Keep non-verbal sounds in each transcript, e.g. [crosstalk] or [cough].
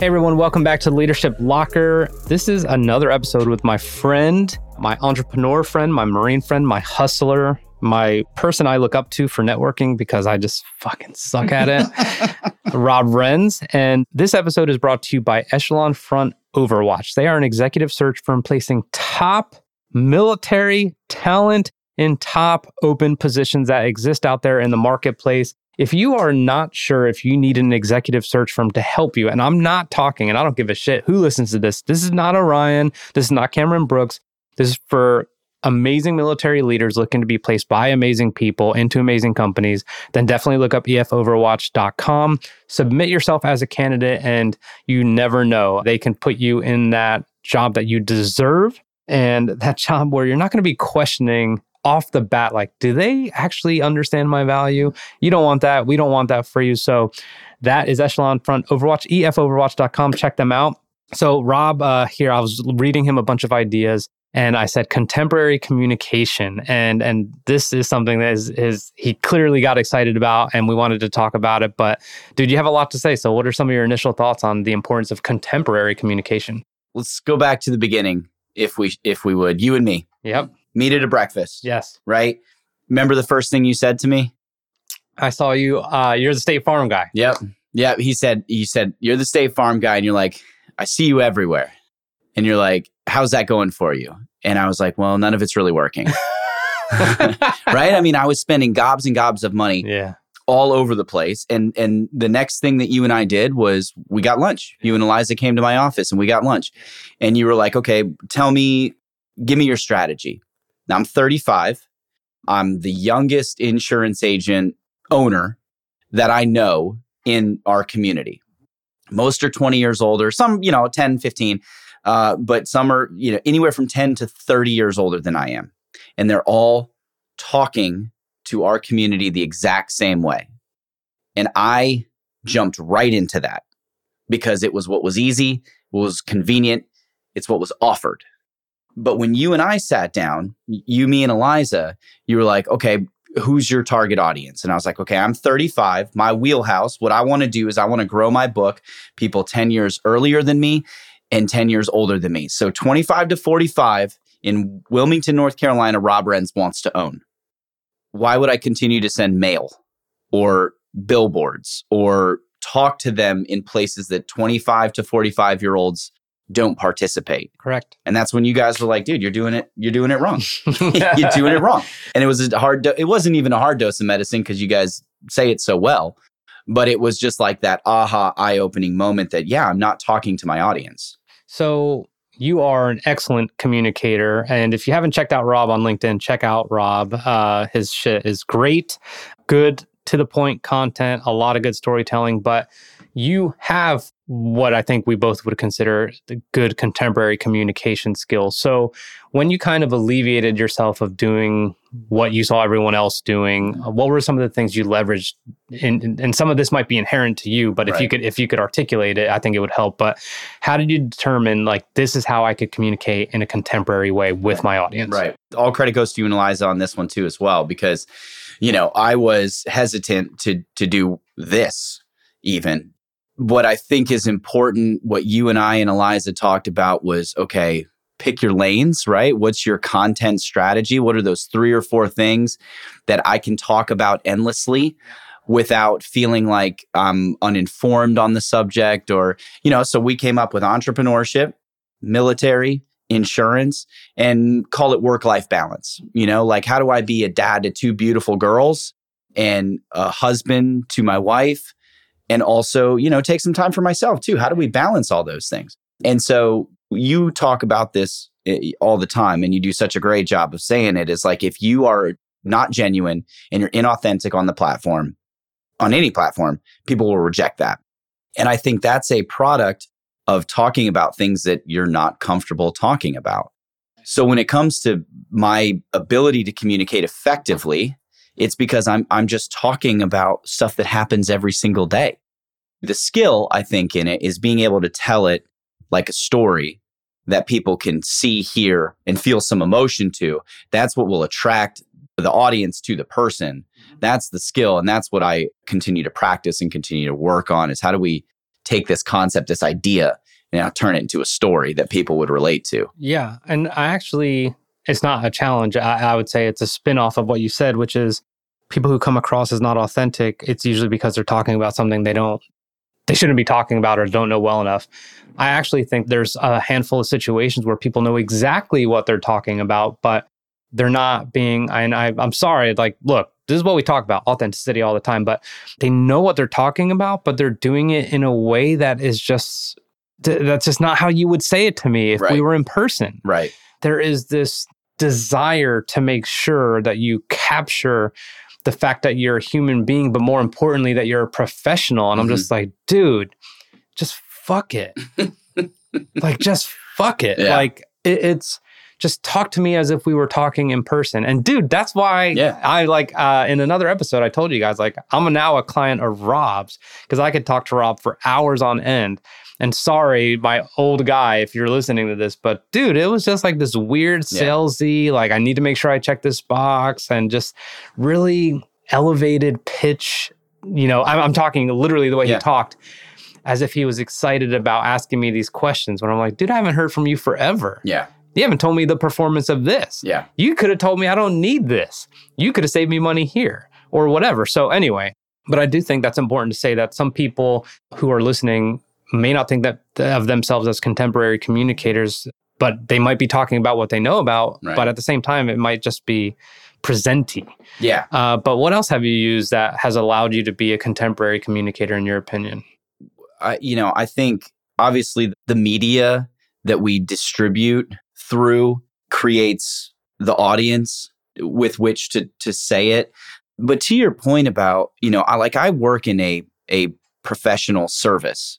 Hey everyone, welcome back to Leadership Locker. This is another episode with my friend, my entrepreneur friend, my Marine friend, my hustler, my person I look up to for networking because I just fucking suck at it, [laughs] Rob Rens. And this episode is brought to you by Echelon Front Overwatch. They are an executive search firm placing top military talent in top open positions that exist out there in the marketplace. If you are not sure if you need an executive search firm to help you, and I'm not talking, and I don't give a shit who listens to this, this is not Orion, this is not Cameron Brooks, this is for amazing military leaders looking to be placed by amazing people into amazing companies, then definitely look up efoverwatch.com. Submit yourself as a candidate, and you never know. They can put you in that job that you deserve and that [laughs] job where you're not going to be questioning off the bat, like, do they actually understand my value? You don't want that. We don't want that for you. So that is Echelon Front Overwatch, efoverwatch.com. Check them out. So Rob, uh, here, I was reading him a bunch of ideas and I said contemporary communication. And and this is something that is, is he clearly got excited about and we wanted to talk about it. But dude, you have a lot to say. So what are some of your initial thoughts on the importance of contemporary communication? Let's go back to the beginning, if we if we would. You and me. Yep meet at a breakfast. Yes. Right? Remember the first thing you said to me? I saw you uh you're the State Farm guy. Yep. Yep. He said he said, You're the State Farm guy, and you're like, I see you everywhere. And you're like, How's that going for you? And I was like, Well, none of it's really working. [laughs] [laughs] right? I mean, I was spending gobs and gobs of money yeah. all over the place. And and the next thing that you and I did was we got lunch. You and Eliza came to my office and we got lunch. And you were like, okay, tell me, give me your strategy. Now I'm 35. I'm the youngest insurance agent owner that I know in our community. Most are 20 years older, some, you know, 10, 15, uh, but some are, you know, anywhere from 10 to 30 years older than I am. And they're all talking to our community the exact same way. And I jumped right into that because it was what was easy, was convenient, it's what was offered. But when you and I sat down, you, me, and Eliza, you were like, okay, who's your target audience? And I was like, okay, I'm 35. My wheelhouse, what I want to do is I want to grow my book, people 10 years earlier than me and 10 years older than me. So 25 to 45 in Wilmington, North Carolina, Rob Rens wants to own. Why would I continue to send mail or billboards or talk to them in places that 25 to 45 year olds don't participate. Correct. And that's when you guys were like, dude, you're doing it, you're doing it wrong. [laughs] you're doing it wrong. And it was a hard, do- it wasn't even a hard dose of medicine because you guys say it so well. But it was just like that aha, eye opening moment that, yeah, I'm not talking to my audience. So you are an excellent communicator. And if you haven't checked out Rob on LinkedIn, check out Rob. Uh, his shit is great, good to the point content, a lot of good storytelling. But you have what I think we both would consider the good contemporary communication skills. So when you kind of alleviated yourself of doing what you saw everyone else doing, what were some of the things you leveraged? And, and some of this might be inherent to you, but if right. you could if you could articulate it, I think it would help. But how did you determine like this is how I could communicate in a contemporary way with right. my audience? Right. All credit goes to you and Eliza on this one too as well, because you know I was hesitant to to do this even what I think is important, what you and I and Eliza talked about was okay, pick your lanes, right? What's your content strategy? What are those three or four things that I can talk about endlessly? without feeling like I'm uninformed on the subject or, you know, so we came up with entrepreneurship, military, insurance, and call it work life balance. You know, like how do I be a dad to two beautiful girls and a husband to my wife and also, you know, take some time for myself too. How do we balance all those things? And so you talk about this eh, all the time and you do such a great job of saying it is like if you are not genuine and you're inauthentic on the platform, on any platform, people will reject that. And I think that's a product of talking about things that you're not comfortable talking about. So when it comes to my ability to communicate effectively, it's because I'm I'm just talking about stuff that happens every single day. The skill, I think, in it is being able to tell it like a story that people can see, hear, and feel some emotion to. That's what will attract the audience to the person. Mm-hmm. That's the skill. And that's what I continue to practice and continue to work on is how do we take this concept, this idea, now turn it into a story that people would relate to. Yeah. And I actually, it's not a challenge. I, I would say it's a spin off of what you said, which is people who come across as not authentic, it's usually because they're talking about something they don't, they shouldn't be talking about or don't know well enough. I actually think there's a handful of situations where people know exactly what they're talking about, but they're not being, and I, I'm sorry, like, look, this is what we talk about authenticity all the time, but they know what they're talking about, but they're doing it in a way that is just, that's just not how you would say it to me if Right. we were in person Right. there is this desire to make sure that you capture the fact that you're a human being, but more importantly, that you're a professional. And I'm mm-hmm. just like, dude, just fuck it. [laughs] like, just fuck it. Yeah. Like, it, it's just talk to me as if we were talking in person. And dude, that's why Yeah. I like uh, in another episode, I told you guys, like, I'm now a client of Rob's because I could talk to Rob for hours on end. And sorry, my old guy, if you're listening to this, but dude, it was just like this weird Yeah. salesy, like I need to make sure I check this box and just really elevated pitch. You know, I'm, I'm talking literally the way Yeah. he talked, as if he was excited about asking me these questions. When I'm like, dude, I haven't heard from you forever. Yeah. You haven't told me the performance of this. Yeah. You could have told me I don't need this. You could have saved me money here or whatever. So, anyway, but I do think that's important to say that some people who are listening may not think that of themselves as contemporary communicators, but they might be talking about what they know about. Right. But at the same time, it might just be presenty. Yeah. Uh, but what else have you used that has allowed you to be a contemporary communicator, in your opinion? I, you know, I think obviously the media that we distribute through creates the audience with which to to say it. But to your point about, you know, I like I work in a a professional service.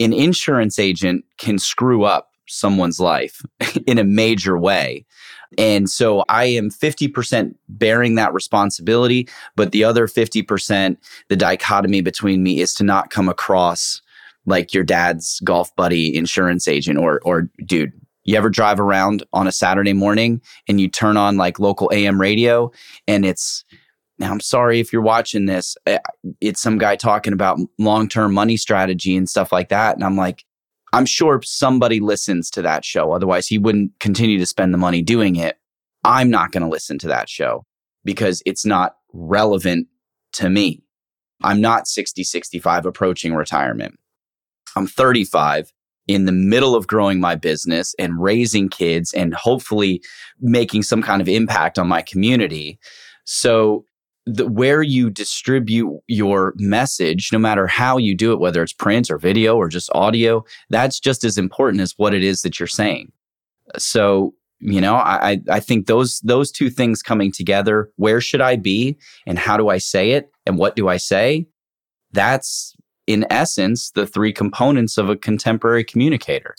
An insurance agent can screw up someone's life [laughs] in a major way. And so I am 50% bearing that responsibility, but the other 50%, the dichotomy between me is to not come across like your dad's golf buddy insurance agent or or dude you ever drive around on a saturday morning and you turn on like local am radio and it's now i'm sorry if you're watching this eh, it's some guy talking about long-term money strategy and stuff like that and i'm like i'm sure somebody listens to that show otherwise he wouldn't continue to spend the money doing it. I'm not going to listen to that show because it's not relevant to me. I'm not 60 65 approaching retirement. I'm 35 in the middle of growing my business and raising kids and hopefully making some kind of impact on my community. So, the, where you distribute your message, no matter how you do it, whether it's print or video or just audio, that's just as important as what it is that you're saying. So, you know, I, I think those those two things coming together, where should I be and how do I say it and what do I say? That's in essence the three components of a contemporary communicator.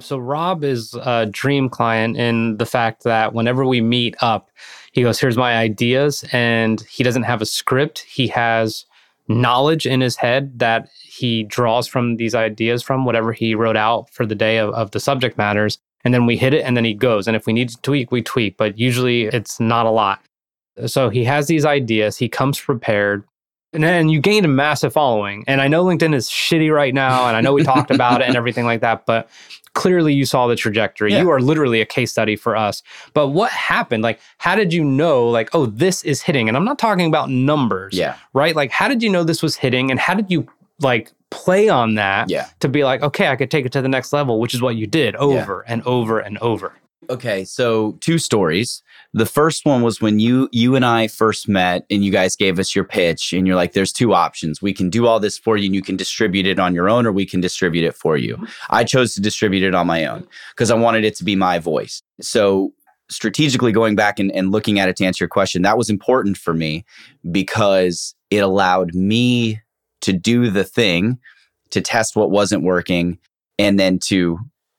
So Rob is a dream client in the fact that whenever we meet up, he goes, "Here's my ideas," and he doesn't have a script. He has knowledge in his head that he draws from these ideas from whatever he wrote out for the day of, of the subject matters, and then we hit it, and then he goes. And if we need to tweak, we tweak, but usually it's not a lot. So he has these ideas. He comes prepared. And then you gained a massive following. And I know LinkedIn is shitty right now. And I know we talked about it and everything like that. But clearly you saw the trajectory. Yeah. You are literally a case study for us. But what happened? Like, how did you know, like, oh, this is hitting? And I'm not talking about numbers, Yeah. right? Like, how did you know this was hitting? And how did you, like, play on that Yeah. to be like, okay, I could take it to the next level, which is what you did over and over and over. Okay, so two stories. The first one was when you you and I first met and you guys gave us your pitch and you're like there's two options. We can do all this for you and you can distribute it on your own or we can distribute it for you. I chose to distribute it on my own because I wanted it to be my voice. So strategically going back and, and looking at it to answer your question, that was important for me because it allowed me to do the thing, to test what wasn't working, and then to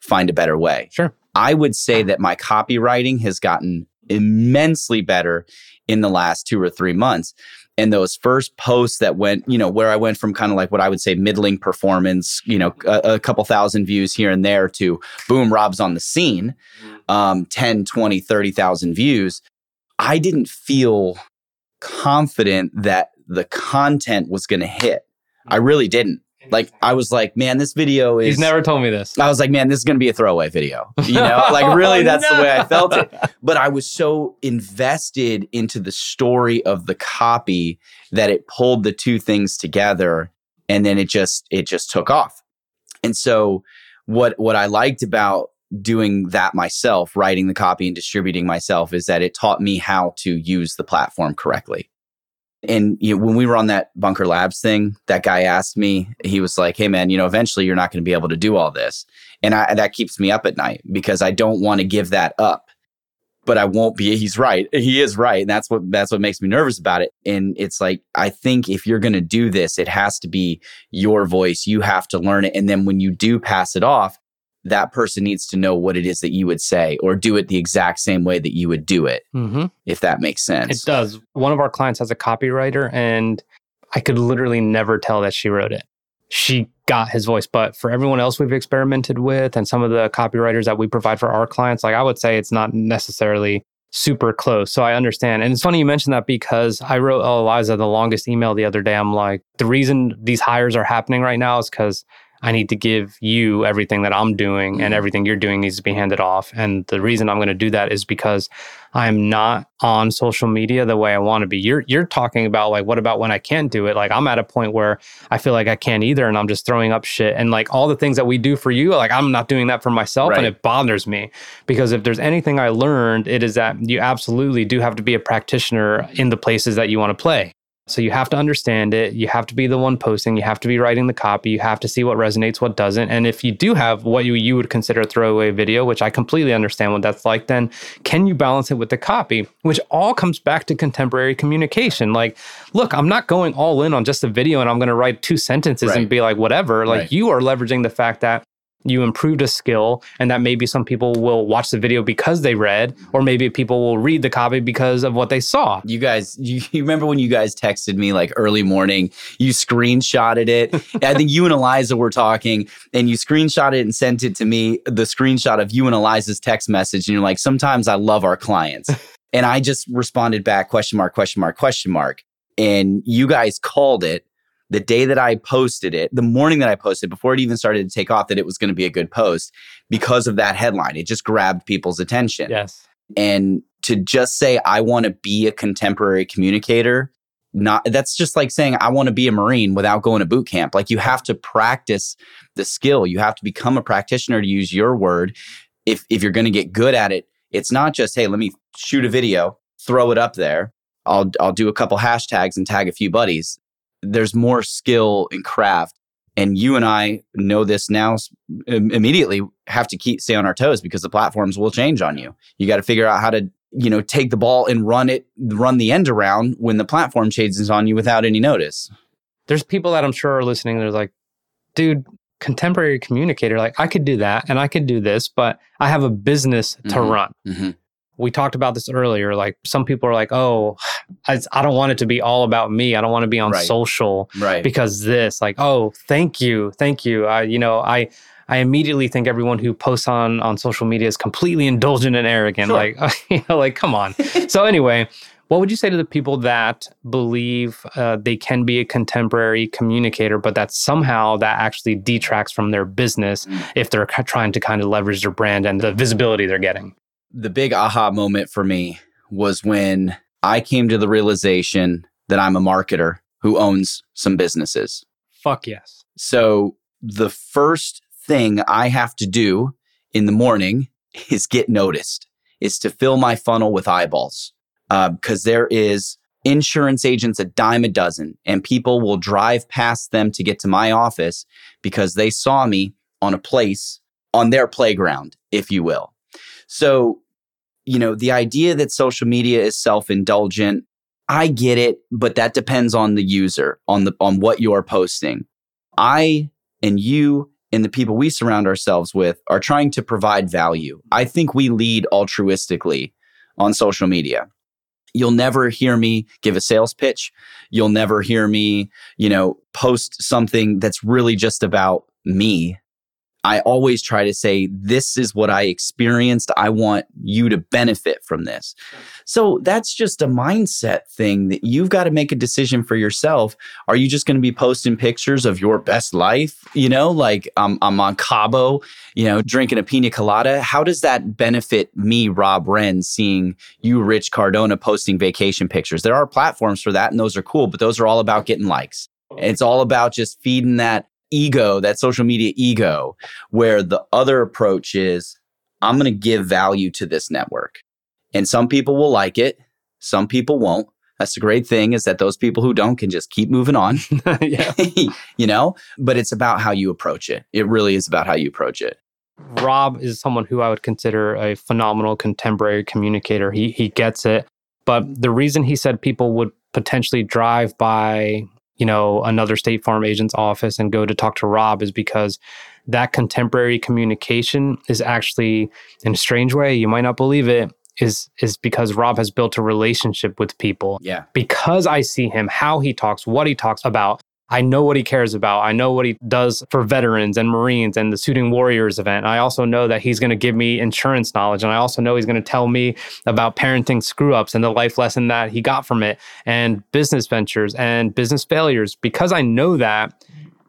find a better way. Sure. I would say that my copywriting has gotten immensely better in the last two or three months. And those first posts that went, you know, where I went from kind of like what I would say middling performance, you know, a, a couple thousand views here and there to boom, Rob's on the scene, um, 10, 20, 30,000 views. I didn't feel confident that the content was going to hit. I really didn't. Like I was like, man, this video is He's never told me this. I was like, man, this is going to be a throwaway video. You know, [laughs] like really, oh, that's the way I felt it. [laughs] But I was so invested into the story of the copy that it pulled the two things together, and then it just it just took off. And so, what what I liked about doing that myself, writing the copy and distributing myself, is that it taught me how to use the platform correctly. And you know, when we were on that Bunker Labs thing, that guy asked me, he was like, Hey man, you know, eventually you're not going to be able to do all this. And I, that keeps me up at night because I don't want to give that up, but I won't be. He's right. He is right. And that's what, that's what makes me nervous about it. And it's like, I think if you're going to do this, it has to be your voice. You have to learn it. And then when you do pass it off, that person needs to know what it is that you would say or do it the exact same way that you would do it, Mm-hmm. if that makes sense. It does. One of our clients has a copywriter, and I could literally never tell that she wrote it. She got his voice, but for everyone else we've experimented with and some of the copywriters that we provide for our clients, like I would say it's not necessarily super close. So I understand. And it's funny you mentioned that because I wrote Eliza the longest email the other day. I'm like, the reason these hires are happening right now is because I need to give you everything that I'm doing and Mhm. everything you're doing needs to be handed off. And the reason I'm going to do that is because I'm not on social media the way I want to be. You're you're talking about like what about when I can't do it? Like I'm at a point where I feel like I can't either and I'm just throwing up shit and like all the things that we do for you, like I'm not doing that for myself and it bothers me because if there's anything I learned, it is that you absolutely do have to be a practitioner in the places that you want to play. So you have to understand it. You have to be the one posting. You have to be writing the copy. You have to see what resonates, what doesn't. And if you do have what you, you would consider a throwaway video, which I completely understand what that's like, then can you balance it with the copy? Which all comes back to contemporary communication. Like, look, I'm not going all in on just a video and I'm going to write two sentences Right. and be like, whatever. Like, Right. you are leveraging the fact that you improved a skill and that maybe some people will watch the video because they read, or maybe people will read the copy because of what they saw. You guys, [laughs] you, you remember when you guys texted me like early morning? You screenshotted it. [laughs] I think you and Eliza were talking, and you screenshotted it and sent it to me. The screenshot of you and Eliza's text message, and you're like, "Sometimes I love our clients," [laughs] and I just responded back, question mark, question mark, question mark, and you guys called it the day that I posted it, the morning that I posted, before it even started to take off, that it was going to be a good post because of that headline. It just grabbed people's attention. Yes. and to just say i want to be a contemporary communicator not that's just like saying i want to be a marine without going to boot camp. Like you have to practice the skill. You have to become a practitioner to use your word. If if you're going to get good at it it's not just hey let me shoot a video throw it up there. I'll i'll do a couple hashtags and tag a few buddies there's more skill and craft and you and i know this now immediately have to keep stay on our toes because the platforms will change on you you got to figure out how to you know take the ball and run it run the end around when the platform changes on you without any notice There's people that I'm sure are listening. They're like, dude, contemporary communicator, like I could do that and I could do this, but I have a business to Mhm. run. mm-hmm. We talked about this earlier. Like some people are like, oh, I, I don't want it to be all about me. I don't want to be on Right. social right because this, like, oh, thank you, thank you. I, you know, I, I immediately think everyone who posts on on social media is completely indulgent and arrogant. Sure. Like, [laughs] you know, like, come on. [laughs] so anyway. What would you say to the people that believe uh, they can be a contemporary communicator, but that somehow that actually detracts from their business Mm. if they're trying to kind of leverage their brand and the visibility they're getting? The big aha moment for me was when i came to the realization that i'm a marketer who owns some businesses Fuck yes. So the first thing I have to do in the morning [laughs] is get noticed, is to fill my funnel with eyeballs. Um, because there is insurance agents a dime a dozen, and people will drive past them to get to my office because they saw me on a place on their playground, if you will. So, you know, the idea that social media is self-indulgent, I get it, but that depends on the user, on the on what you're posting. I and you and the people we surround ourselves with are trying to provide value. I think we lead altruistically on social media. You'll never hear me give a sales pitch. You'll never hear me, you know, post something that's really just about me. I always try to say, this is what I experienced. I want you to benefit from this. So that's just a mindset thing that you've got to make a decision for yourself. Are you just going to be posting pictures of your best life? You know, like um, I'm on Cabo, you know, drinking a pina colada. How does that benefit me, Rob Rens, seeing you, Rich Cardona, posting vacation pictures? There are platforms for that, and those are cool, but those are all about getting likes. It's all about just feeding that ego, that social media ego, where the other approach is I'm going to give value to this network. And some people will like it, some people won't. That's the great thing is that those people who don't can just keep moving on. [laughs] [laughs] you know, but it's about how you approach it. It really is about how you approach it. Rob is someone who I would consider a phenomenal contemporary communicator. He he gets it. But the reason he said people would potentially drive by you know, another State Farm agent's office and go to talk to Rob is because that contemporary communication is actually, in a strange way, you might not believe it, is is because Rob has built a relationship with people. Yeah. Because I see him, how he talks, what he talks about, I know what he cares about. I know what he does for veterans and Marines and the Suiting Warriors event. I also know that he's going to give me insurance knowledge. And I also know he's going to tell me about parenting screw ups and the life lesson that he got from it and business ventures and business failures. Because I know that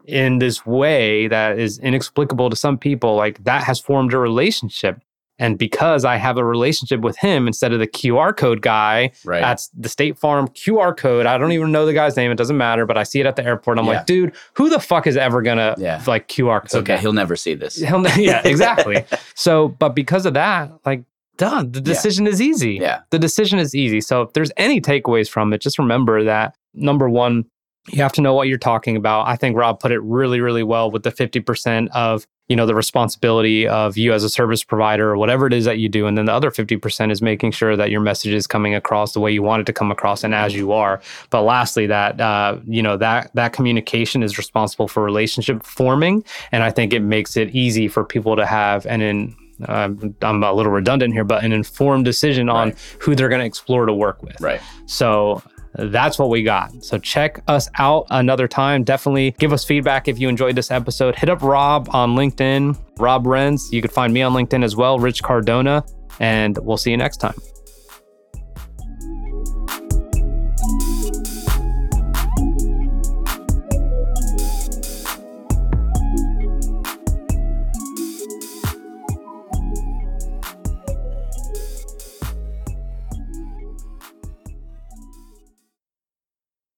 in this way that is inexplicable to some people, like that has formed a relationship. And because I have a relationship with him instead of the QR code guy, right. that's the State Farm QR code. I don't even know the guy's name. It doesn't matter, but I see it at the airport. I'm yeah. like, dude, who the fuck is ever gonna yeah. like QR code? It's okay, guy? he'll never see this. He'll, yeah, [laughs] exactly. so, but because of that, like, done. The decision yeah. is easy. Yeah, the decision is easy. So, if there's any takeaways from it, just remember that number one, you have to know what you're talking about. I think Rob put it really, really well with the 50% of you know the responsibility of you as a service provider or whatever it is that you do and then the other 50% is making sure that your message is coming across the way you want it to come across and as you are but lastly that uh, you know that that communication is responsible for relationship forming and i think it makes it easy for people to have and in um, I'm a little redundant here, but an informed decision on right. who they're going to explore to work with. Right. So that's what we got. So check us out another time. Definitely give us feedback if you enjoyed this episode. Hit up Rob on LinkedIn, Rob Rens. You could find me on LinkedIn as well, Rich Cardona, and we'll see you next time.